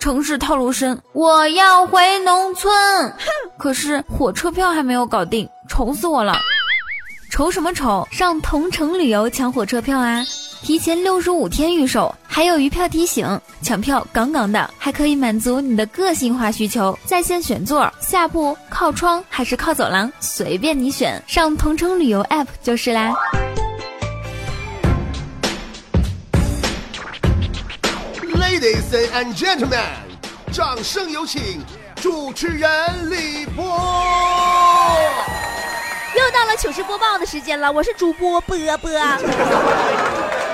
城市套路深，我要回农村。可是火车票还没有搞定，愁死我了。愁什么愁？上同城旅游抢火车票啊！提前六十五天预售，还有余票提醒，抢票杠杠的，还可以满足你的个性化需求，在线选座，下铺、靠窗还是靠走廊，随便你选。上同城旅游 APP 就是啦。Ladies and gentlemen，掌声有请主持人李波。又到了糗事播报的时间了，我是主播波波。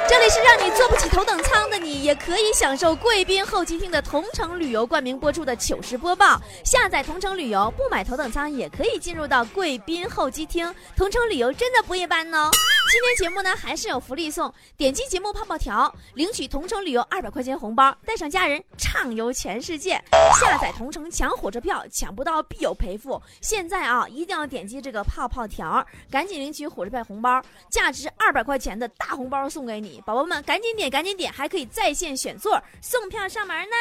这里是让你坐不起头等舱的你，也可以享受贵宾候机厅的同城旅游冠名播出的糗事播报。下载同城旅游，不买头等舱也可以进入到贵宾候机厅。同城旅游真的不一般哦！今天节目呢还是有福利送，点击节目泡泡条，领取同城旅游二百块钱红包，带上家人畅游全世界。下载同城抢火车票，抢不到必有赔付。现在啊，一定要点击这个泡泡条，赶紧领取火车票红包，价值二百块钱的大红包送给你。宝宝们，赶紧点，赶紧点，还可以在线选座，送票上门呢。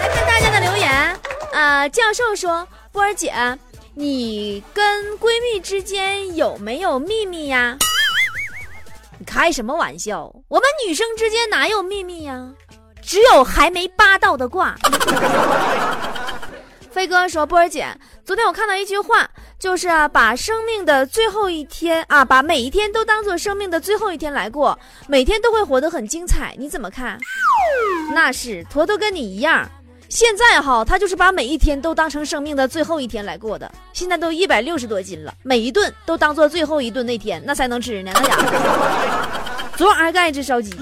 来看大家的留言，啊，教授说，波儿姐，你跟闺蜜之间有没有秘密呀？你开什么玩笑？我们女生之间哪有秘密呀？只有还没扒到的卦。飞哥说：“波儿姐，昨天我看到一句话，就是啊，把生命的最后一天啊，把每一天都当做生命的最后一天来过，每天都会活得很精彩。你怎么看？那是坨坨跟你一样，现在哈，他就是把每一天都当成生命的最后一天来过的。现在都一百六十多斤了，每一顿都当做最后一顿那天，那才能吃呢。那家伙，昨晚还干一只烧鸡。”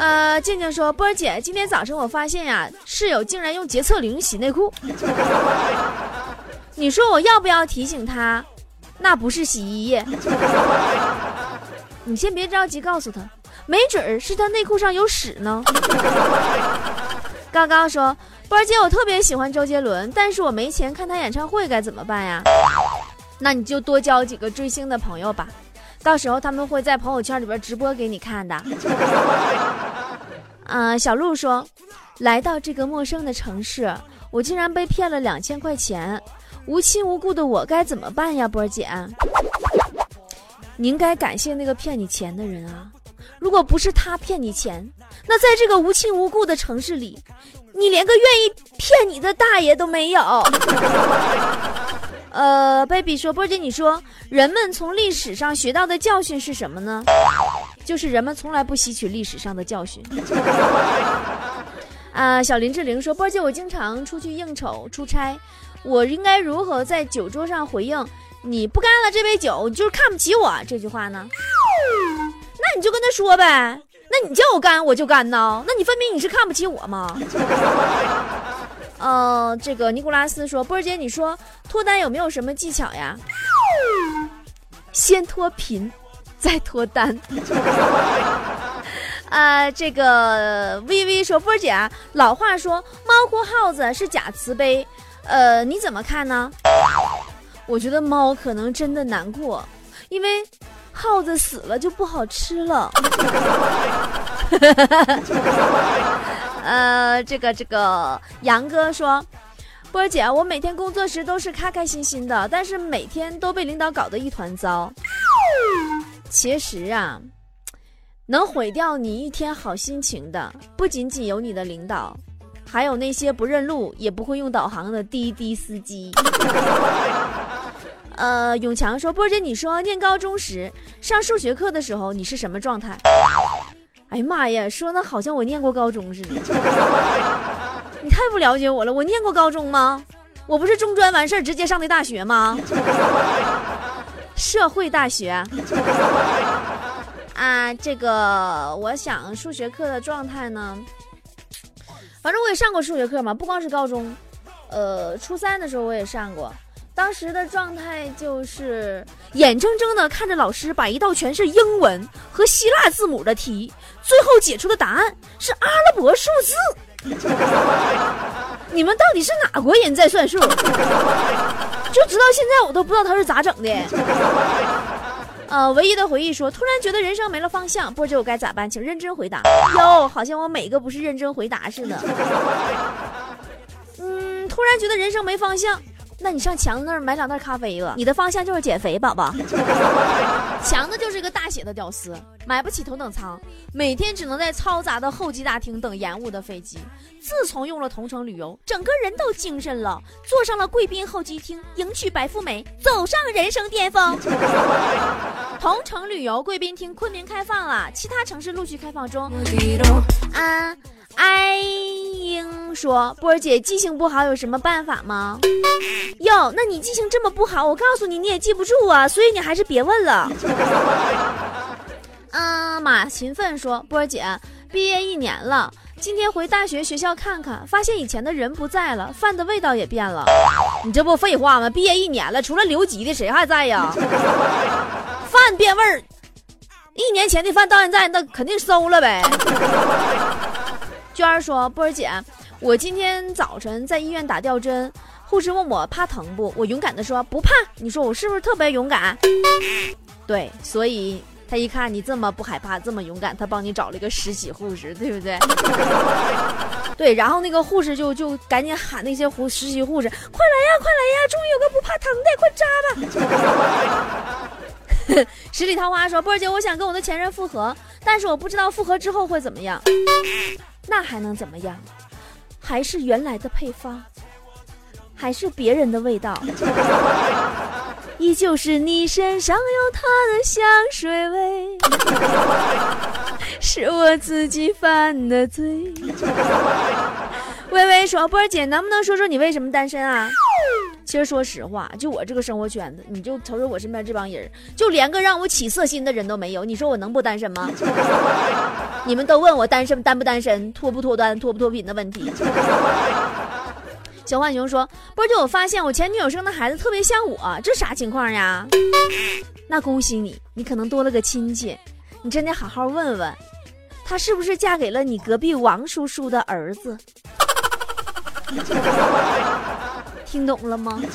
呃，静静说：“波儿姐，今天早上我发现呀，室友竟然用洁厕灵洗内裤。你说我要不要提醒他？那不是洗衣液。你先别着急告诉他，没准儿是他内裤上有屎呢。”刚刚说：“波儿姐，我特别喜欢周杰伦，但是我没钱看他演唱会，该怎么办呀？那你就多交几个追星的朋友吧。”到时候他们会在朋友圈里边直播给你看的。啊，小鹿说，来到这个陌生的城市，我竟然被骗了两千块钱，无亲无故的我该怎么办呀，波儿姐？你应该感谢那个骗你钱的人啊！如果不是他骗你钱，那在这个无亲无故的城市里，你连个愿意骗你的大爷都没有。呃，baby 说，波姐，你说人们从历史上学到的教训是什么呢？就是人们从来不吸取历史上的教训。啊，小林志玲说，波姐，我经常出去应酬出差，我应该如何在酒桌上回应“你不干了这杯酒，你就是看不起我”这句话呢？那你就跟他说呗，那你叫我干我就干呢，那你分明你是看不起我吗？呃，这个尼古拉斯说：“波儿姐，你说脱单有没有什么技巧呀？先脱贫，再脱单。啊，这个微微说，波儿姐，老话说猫哭耗子是假慈悲，呃，你怎么看呢？我觉得猫可能真的难过，因为耗子死了就不好吃了。”呃，这个这个杨哥说，波儿姐，我每天工作时都是开开心心的，但是每天都被领导搞得一团糟。其实啊，能毁掉你一天好心情的，不仅仅有你的领导，还有那些不认路也不会用导航的滴滴司机。呃，永强说，波姐，你说念高中时上数学课的时候，你是什么状态？哎呀妈呀，说的好像我念过高中似的。你太不了解我了，我念过高中吗？我不是中专完事儿直接上的大学吗？社会大学。啊，这个我想数学课的状态呢，反正我也上过数学课嘛，不光是高中，呃，初三的时候我也上过。当时的状态就是眼睁睁的看着老师把一道全是英文和希腊字母的题，最后解出的答案是阿拉伯数字。你们到底是哪国人在算数？就直到现在我都不知道他是咋整的。呃，唯一的回忆说，突然觉得人生没了方向，不知我该咋办，请认真回答。哟，好像我每个不是认真回答似的。嗯，突然觉得人生没方向。那你上强子那儿买两袋咖啡吧。你的方向就是减肥，宝宝。强子就是一个大写的屌丝，买不起头等舱，每天只能在嘈杂的候机大厅等延误的飞机。自从用了同城旅游，整个人都精神了，坐上了贵宾候机厅，迎娶白富美，走上人生巅峰。同城旅游贵宾厅昆明开放了，其他城市陆续开放中。啊。哎，英说：“波儿姐记性不好，有什么办法吗？”哟，那你记性这么不好，我告诉你，你也记不住啊，所以你还是别问了。嗯，马勤奋说：“波儿姐，毕业一年了，今天回大学学校看看，发现以前的人不在了，饭的味道也变了。你这不废话吗？毕业一年了，除了留级的，谁还在呀？饭变味儿，一年前的饭到现在，那肯定馊了呗。”娟儿说：“波儿姐，我今天早晨在医院打吊针，护士问我怕疼不？我勇敢的说不怕。你说我是不是特别勇敢？对，所以他一看你这么不害怕，这么勇敢，他帮你找了一个实习护士，对不对？对，然后那个护士就就赶紧喊那些护实习护士，快来呀，快来呀，终于有个不怕疼的，快扎吧。”十里桃花说：“波儿姐，我想跟我的前任复合，但是我不知道复合之后会怎么样。”那还能怎么样？还是原来的配方，还是别人的味道，依旧是你身上有他的香水味，是我自己犯的罪。微微说：“波儿姐，能不能说说你为什么单身啊？”其实说实话，就我这个生活圈子，你就瞅瞅我身边这帮人，就连个让我起色心的人都没有。你说我能不单身吗？你们都问我单身单不单身，脱不脱单，脱不脱贫的问题。小浣熊说：“波姐，我发现我前女友生的孩子特别像我，这啥情况呀？” 那恭喜你，你可能多了个亲戚，你真得好好问问，她是不是嫁给了你隔壁王叔叔的儿子？听懂了吗？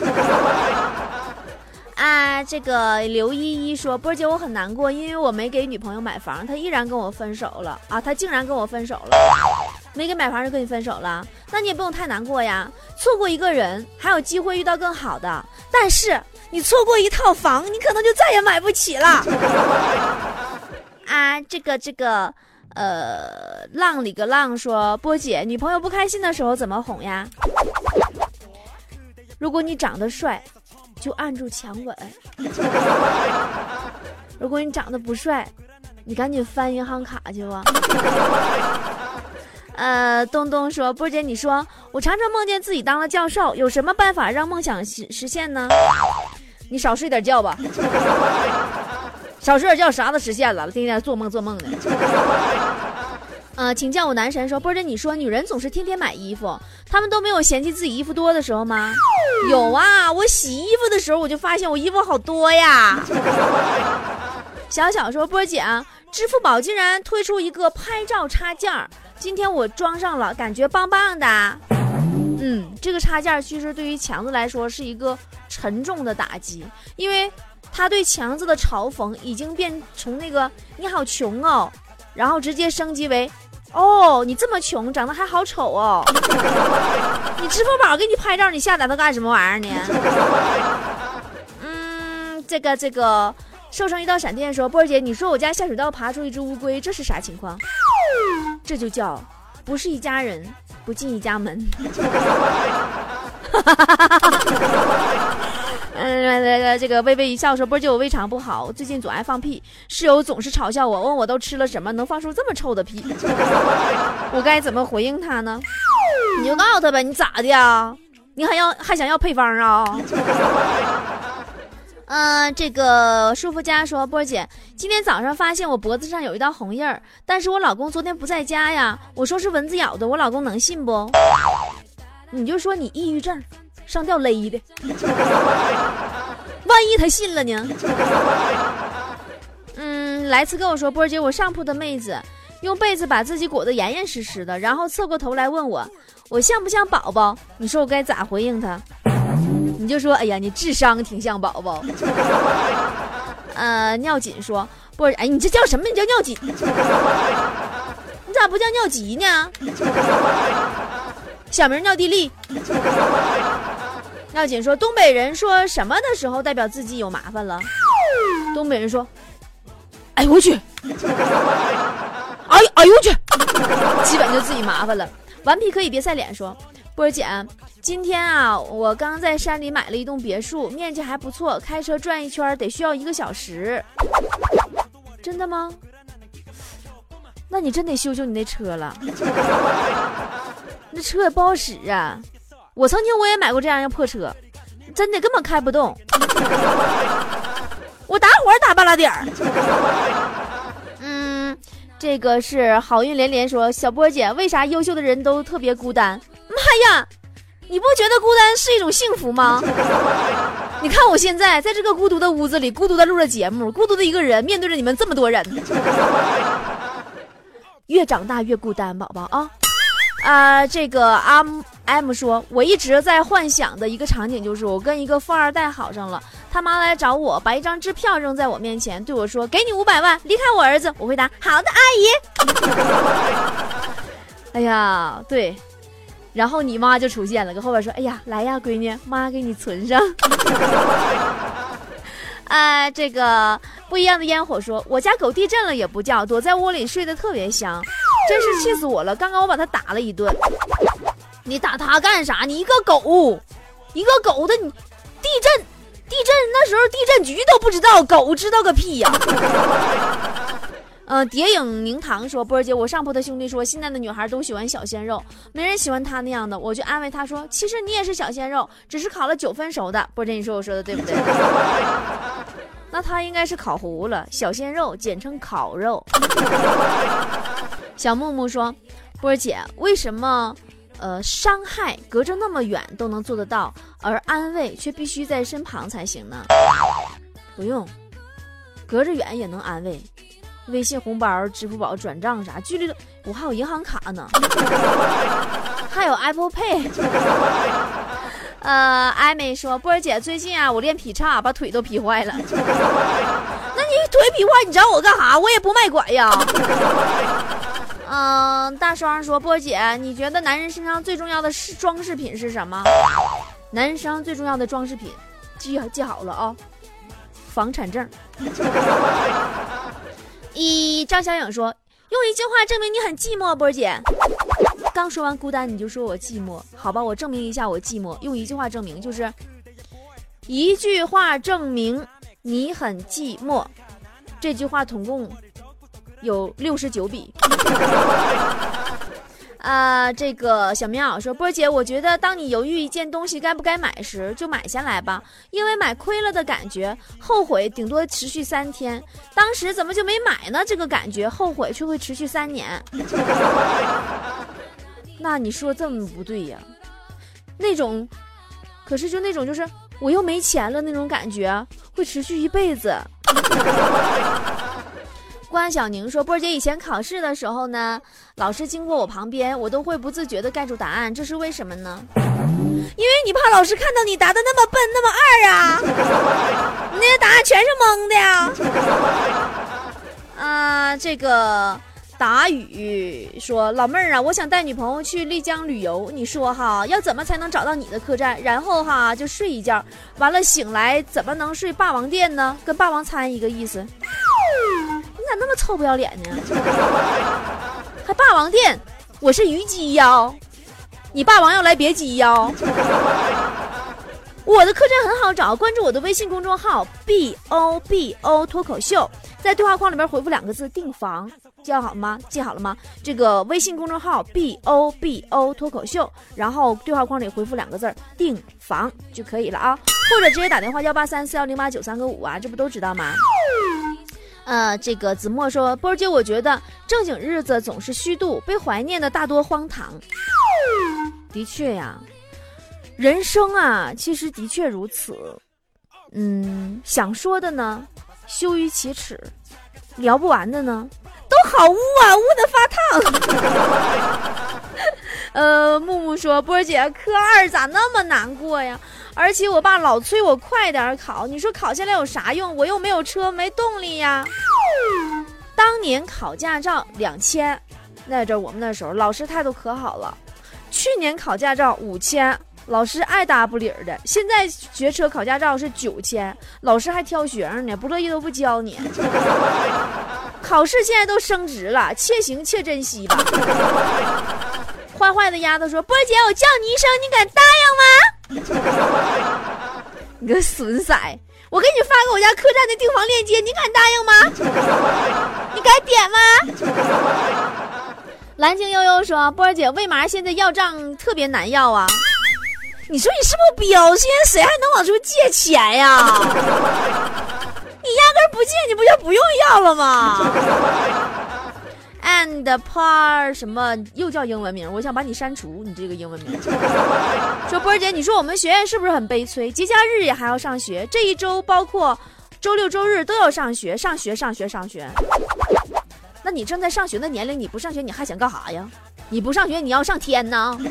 啊，这个刘依依说，波姐我很难过，因为我没给女朋友买房，她依然跟我分手了啊！她竟然跟我分手了，没给买房就跟你分手了，那你也不用太难过呀。错过一个人，还有机会遇到更好的，但是你错过一套房，你可能就再也买不起了。啊，这个这个，呃，浪里个浪说，波姐，女朋友不开心的时候怎么哄呀？如果你长得帅，就按住强吻；如果你长得不帅，你赶紧翻银行卡去吧。呃，东东说：“波姐，你说我常常梦见自己当了教授，有什么办法让梦想实实现呢？你少睡点觉吧，少睡点觉，啥都实现了，天天做梦做梦的。”呃，请叫我男神说，波姐，你说女人总是天天买衣服，她们都没有嫌弃自己衣服多的时候吗？有啊，我洗衣服的时候我就发现我衣服好多呀。小小说，波姐，支付宝竟然推出一个拍照插件儿，今天我装上了，感觉棒棒的。嗯，这个插件其实对于强子来说是一个沉重的打击，因为他对强子的嘲讽已经变成那个你好穷哦，然后直接升级为。哦，你这么穷，长得还好丑哦！你支付宝给你拍照，你下载它干什么玩意儿呢？嗯，这个这个，瘦成一道闪电说，波儿姐，你说我家下水道爬出一只乌龟，这是啥情况？这就叫不是一家人，不进一家门。嗯，这个微微一笑说：“波姐，我胃肠不好，最近总爱放屁，室友总是嘲笑我，问我都吃了什么，能放出这么臭的屁？我该怎么回应他呢？你就告诉他呗，你咋的呀？你还要还想要配方啊？嗯，这个舒服佳说，波姐，今天早上发现我脖子上有一道红印儿，但是我老公昨天不在家呀，我说是蚊子咬的，我老公能信不？你就说你抑郁症。”上吊勒的，万一他信了呢？嗯，来次跟我说，波儿姐，我上铺的妹子用被子把自己裹得严严实实的，然后侧过头来问我，我像不像宝宝？你说我该咋回应她？你就说，哎呀，你智商挺像宝宝。呃，尿紧说波儿，哎，你这叫什么？你叫尿紧？你咋不叫尿急呢？小名尿地利。尿紧说，东北人说什么的时候代表自己有麻烦了？东北人说，哎呦我去，哎哎呦我去，基本就自己麻烦了。顽皮可以别晒脸说，波儿姐，今天啊，我刚在山里买了一栋别墅，面积还不错，开车转一圈得需要一个小时。真的吗？那你真得修修你那车了，那车也不好使啊。我曾经我也买过这样一辆破车，真的根本开不动。我打火打半拉点儿。嗯，这个是好运连连说，小波姐，为啥优秀的人都特别孤单？妈呀，你不觉得孤单是一种幸福吗？你看我现在在这个孤独的屋子里，孤独的录着节目，孤独的一个人面对着你们这么多人，越长大越孤单，宝宝啊。啊，这个阿 M 说，我一直在幻想的一个场景就是，我跟一个富二代好上了，他妈来找我，把一张支票扔在我面前，对我说：“给你五百万，离开我儿子。”我回答：“好的，阿姨。”哎呀，对，然后你妈就出现了，搁后边说：“哎呀，来呀，闺女，妈给你存上。”啊，这个不一样的烟火说，我家狗地震了也不叫，躲在窝里睡得特别香。真是气死我了！刚刚我把他打了一顿，你打他干啥？你一个狗，一个狗的你，地震，地震那时候地震局都不知道，狗知道个屁呀！嗯，蝶影凝堂说，波儿姐，我上铺的兄弟说，现在的女孩都喜欢小鲜肉，没人喜欢他那样的。我就安慰他说，其实你也是小鲜肉，只是烤了九分熟的。波儿姐，你说我说的对不对？那他应该是烤糊了，小鲜肉简称烤肉。小木木说：“波儿姐，为什么，呃，伤害隔着那么远都能做得到，而安慰却必须在身旁才行呢？不用，隔着远也能安慰。微信红包、支付宝转账啥，距离我还有银行卡呢，还有 Apple Pay。呃，艾美说，波儿姐，最近啊，我练劈叉，把腿都劈坏了。那你腿劈坏，你找我干啥？我也不卖拐呀。”嗯，大双说：“波姐，你觉得男人身上最重要的是装饰品是什么？男人身上最重要的装饰品，记记好了啊，房产证。”一张小颖说：“用一句话证明你很寂寞，波姐。”刚说完孤单，你就说我寂寞，好吧，我证明一下我寂寞，用一句话证明，就是一句话证明你很寂寞。这句话总共。有六十九笔。啊，这个小棉袄说：“波姐，我觉得当你犹豫一件东西该不该买时，就买下来吧，因为买亏了的感觉，后悔顶多持续三天。当时怎么就没买呢？这个感觉，后悔却会持续三年。那你说这么不对呀？那种，可是就那种，就是我又没钱了那种感觉，会持续一辈子。”关小宁说：“波姐，以前考试的时候呢，老师经过我旁边，我都会不自觉地盖住答案，这是为什么呢？因为你怕老师看到你答的那么笨，那么二啊，你那些答案全是蒙的呀。”啊，这个达宇说：“老妹儿啊，我想带女朋友去丽江旅游，你说哈，要怎么才能找到你的客栈，然后哈就睡一觉，完了醒来怎么能睡霸王店呢？跟霸王餐一个意思。”你咋那么臭不要脸呢？还霸王店，我是虞姬呀，你霸王要来别姬呀。我的客栈很好找，关注我的微信公众号 b o b o 脱口秀，在对话框里边回复两个字订房，记好了吗？记好了吗？这个微信公众号 b o b o 脱口秀，然后对话框里回复两个字订房就可以了啊，或者直接打电话幺八三四幺零八九三个五啊，这不都知道吗？呃，这个子墨说，波儿姐，我觉得正经日子总是虚度，被怀念的大多荒唐。的确呀，人生啊，其实的确如此。嗯，想说的呢，羞于启齿；聊不完的呢，都好污啊，污的发烫。呃，木木说，波儿姐，科二咋那么难过呀？而且我爸老催我快点考，你说考下来有啥用？我又没有车，没动力呀。当年考驾照两千，那阵我们那时候老师态度可好了。去年考驾照五千，老师爱答不理的。现在学车考驾照是九千，老师还挑学生呢，不乐意都不教你。考试现在都升职了，且行且珍惜吧。坏坏的丫头说：“波姐，我叫你一声，你敢答应吗？” 你个损色！我给你发个我家客栈的订房链接，你敢答应吗？你敢点吗？蓝鲸悠悠说：“波儿姐，为嘛现在要账特别难要啊？你说你是不是彪？现在谁还能往出借钱呀？你压根不借，你不就不用要了吗？” And par 什么又叫英文名？我想把你删除，你这个英文名。说波儿姐，你说我们学院是不是很悲催？节假日也还要上学，这一周包括周六周日都要上学，上学上学上学。那你正在上学的年龄，你不上学你还想干啥呀？你不上学你要上天呢？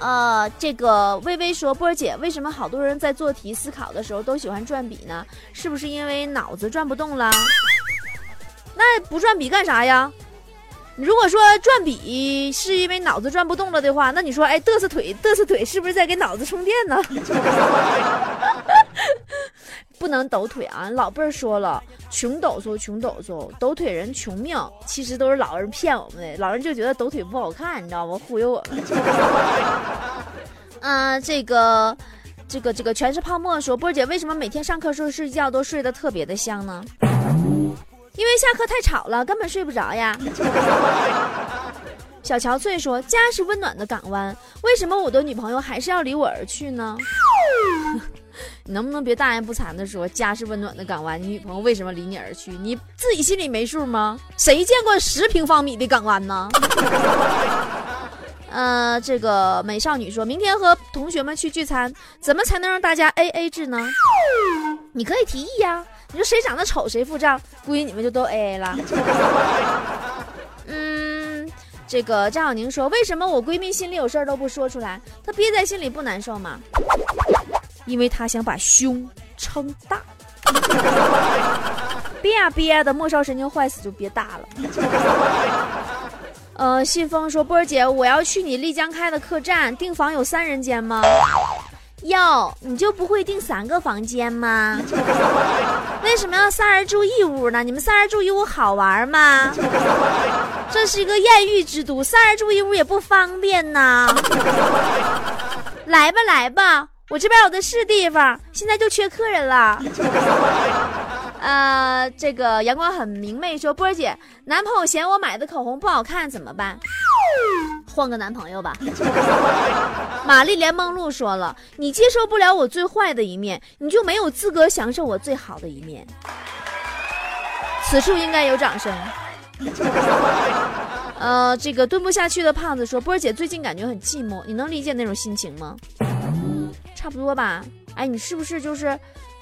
呃，这个微微说波儿姐，为什么好多人在做题思考的时候都喜欢转笔呢？是不是因为脑子转不动了？那不转笔干啥呀？如果说转笔是因为脑子转不动了的话，那你说，哎，嘚瑟腿，嘚瑟腿，是不是在给脑子充电呢？不能抖腿啊！老辈儿说了，穷抖擞，穷抖擞，抖腿人穷命。其实都是老人骗我们的，老人就觉得抖腿不好看，你知道吗？忽悠我们。啊，这个，这个，这个全是泡沫。说波儿姐为什么每天上课时候睡觉都睡得特别的香呢？因为下课太吵了，根本睡不着呀。小乔翠说：“家是温暖的港湾，为什么我的女朋友还是要离我而去呢？”你 能不能别大言不惭的说家是温暖的港湾？你女朋友为什么离你而去？你自己心里没数吗？谁见过十平方米的港湾呢？呃，这个美少女说明天和同学们去聚餐，怎么才能让大家 A A 制呢？你可以提议呀。你说谁长得丑谁付账，估计你们就都 A A 了。嗯，这个张小宁说，为什么我闺蜜心里有事儿都不说出来？她憋在心里不难受吗？因为她想把胸撑大。憋啊憋的，末梢神经坏死就憋大了。呃，信封说，波儿姐，我要去你丽江开的客栈订房，有三人间吗？哟，你就不会订三个房间吗？为什么要三人住一屋呢？你们三人住一屋好玩吗？这是一个艳遇之都，三人住一屋也不方便呐。来吧来吧，我这边有的是地方，现在就缺客人了。呃，这个阳光很明媚，说波儿姐，男朋友嫌我买的口红不好看怎么办？换个男朋友吧。玛丽莲梦露说了：“你接受不了我最坏的一面，你就没有资格享受我最好的一面。”此处应该有掌声。呃，这个蹲不下去的胖子说：“波儿姐最近感觉很寂寞，你能理解那种心情吗？”差不多吧。哎，你是不是就是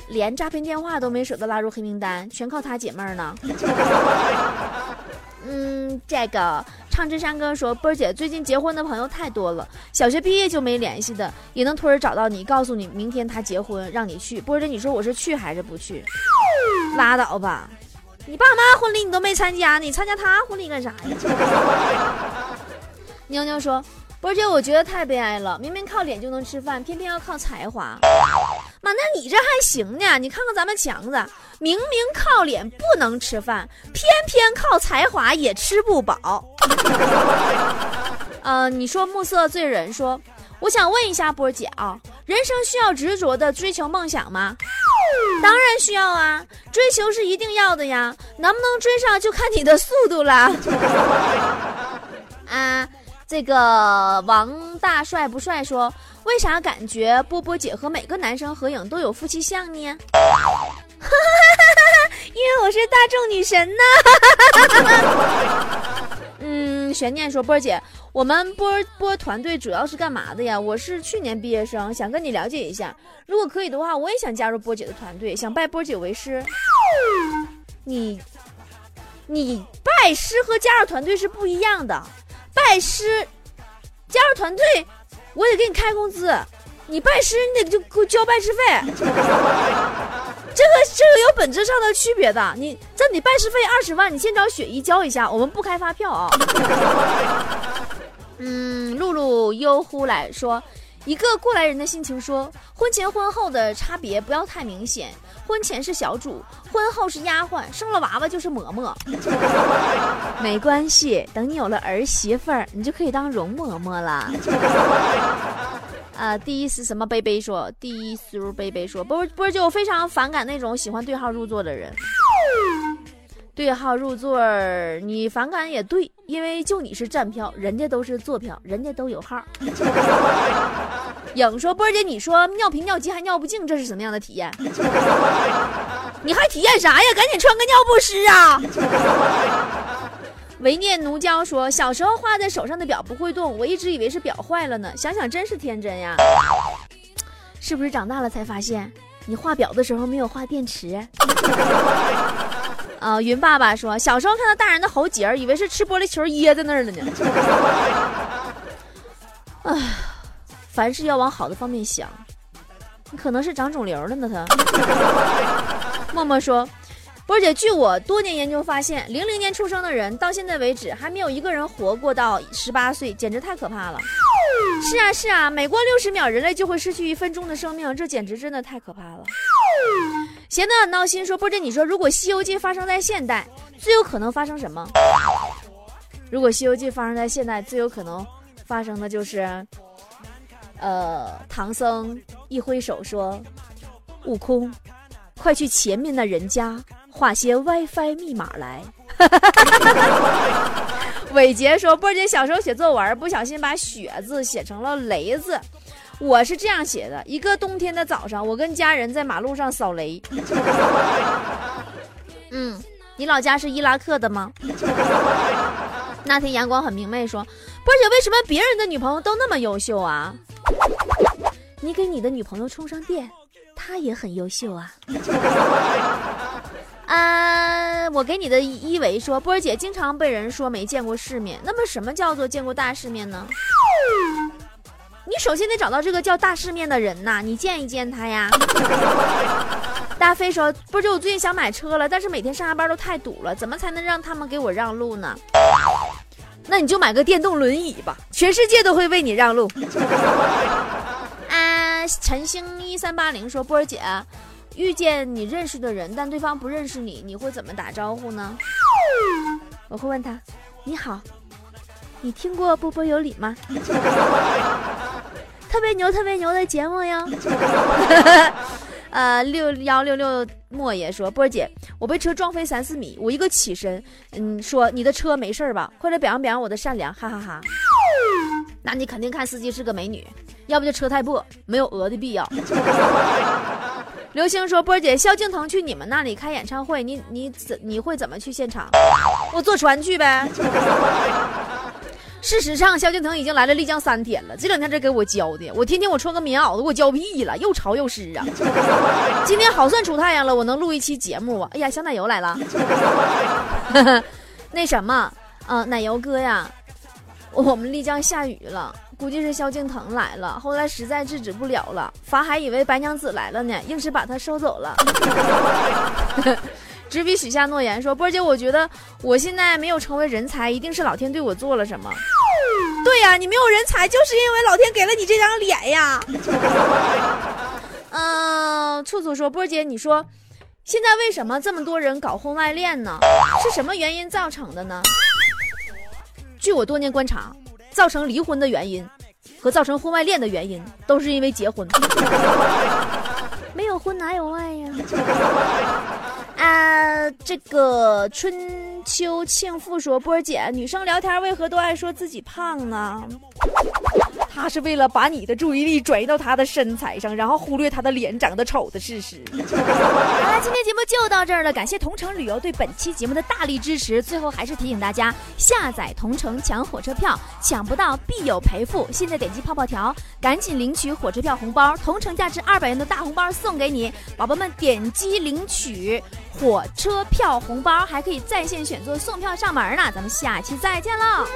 连诈骗电话都没舍得拉入黑名单，全靠他解闷儿呢？嗯，这个。唱支山歌说：“波儿姐，最近结婚的朋友太多了，小学毕业就没联系的，也能托人找到你，告诉你明天他结婚，让你去。波儿姐，你说我是去还是不去？拉倒吧，你爸妈婚礼你都没参加，你参加他婚礼干啥呀？” 妞妞说：“波儿姐，我觉得太悲哀了，明明靠脸就能吃饭，偏偏要靠才华。那你这还行呢？你看看咱们强子。”明明靠脸不能吃饭，偏偏靠才华也吃不饱。呃，你说暮色醉人说，我想问一下波姐啊，人生需要执着的追求梦想吗？当然需要啊，追求是一定要的呀，能不能追上就看你的速度了。啊，这个王大帅不帅说，为啥感觉波波姐和每个男生合影都有夫妻相呢？因为我是大众女神呢。嗯，悬念说波儿姐，我们波波团队主要是干嘛的呀？我是去年毕业生，想跟你了解一下。如果可以的话，我也想加入波姐的团队，想拜波姐为师。你，你拜师和加入团队是不一样的。拜师，加入团队，我得给你开工资。你拜师你得就给我交拜师费，这个这个有本质上的区别的。你这你拜师费二十万，你先找雪姨交一下，我们不开发票啊。嗯，露露悠忽来说，一个过来人的心情说，婚前婚后的差别不要太明显，婚前是小主，婚后是丫鬟，生了娃娃就是嬷嬷。没关系，等你有了儿媳妇儿，你就可以当容嬷嬷了。啊，第一是什么？贝贝说，第一苏贝贝说，波波，就非常反感那种喜欢对号入座的人。对号入座，你反感也对，因为就你是站票，人家都是坐票，人家都有号。影说，波儿姐，你说尿频尿急还尿不尽，这是什么样的体验？你还体验啥呀？赶紧穿个尿不湿啊！唯念奴娇说：“小时候画在手上的表不会动，我一直以为是表坏了呢。想想真是天真呀，是不是长大了才发现你画表的时候没有画电池？”啊，云爸爸说：“小时候看到大人的喉结以为是吃玻璃球噎在那儿了呢。”哎，凡事要往好的方面想，你可能是长肿瘤了呢。他 默默说。波姐，据我多年研究发现，零零年出生的人到现在为止还没有一个人活过到十八岁，简直太可怕了。是啊是啊，每过六十秒，人类就会失去一分钟的生命，这简直真的太可怕了。闲得很闹心说，波姐，你说如果《西游记》发生在现代，最有可能发生什么？如果《西游记》发生在现代，最有可能发生的就是，呃，唐僧一挥手说：“悟空，快去前面的人家。”画些 WiFi 密码来。伟杰说：“波姐小时候写作文，不小心把‘雪’字写成了‘雷’字。我是这样写的：一个冬天的早上，我跟家人在马路上扫雷。嗯，你老家是伊拉克的吗？那天阳光很明媚，说：波姐，为什么别人的女朋友都那么优秀啊？你给你的女朋友充上电，她也很优秀啊。”啊，我给你的一维说，波儿姐经常被人说没见过世面。那么什么叫做见过大世面呢？你首先得找到这个叫大世面的人呐，你见一见他呀。大飞说，波儿姐，我最近想买车了，但是每天上下班都太堵了，怎么才能让他们给我让路呢？那你就买个电动轮椅吧，全世界都会为你让路。啊，陈星一三八零说，波儿姐。遇见你认识的人，但对方不认识你，你会怎么打招呼呢？我会问他：“你好，你听过波波有理吗？”特别牛，特别牛的节目呀。呃，六幺六六莫爷说：“波姐，我被车撞飞三四米，我一个起身，嗯，说你的车没事吧？快来表扬表扬我的善良，哈哈哈。那你肯定看司机是个美女，要不就车太破，没有讹的必要。”刘星说：“波姐，萧敬腾去你们那里开演唱会，你你怎你会怎么去现场？我坐船去呗。事实上，萧敬腾已经来了丽江三天了，这两天这给我浇的，我天天我穿个棉袄都，给我浇屁了，又潮又湿啊。今天好算出太阳了，我能录一期节目啊。哎呀，小奶油来了，那什么，嗯，奶油哥呀，我们丽江下雨了。”估计是萧敬腾来了，后来实在制止不了了，法海以为白娘子来了呢，硬是把他收走了。执笔许下诺言说：“波姐，我觉得我现在没有成为人才，一定是老天对我做了什么。对呀，你没有人才，就是因为老天给了你这张脸呀。”嗯，处处说波姐，你说现在为什么这么多人搞婚外恋呢？是什么原因造成的呢？据我多年观察。造成离婚的原因和造成婚外恋的原因，都是因为结婚。没有婚哪有爱呀？啊，这个春秋庆父说，波姐，女生聊天为何都爱说自己胖呢？他是为了把你的注意力转移到他的身材上，然后忽略他的脸长得丑的事实。好了，今天节目就到这儿了，感谢同城旅游对本期节目的大力支持。最后还是提醒大家，下载同城抢火车票，抢不到必有赔付。现在点击泡泡条，赶紧领取火车票红包，同城价值二百元的大红包送给你。宝宝们点击领取火车票红包，还可以在线选座送票上门呢。咱们下期再见喽。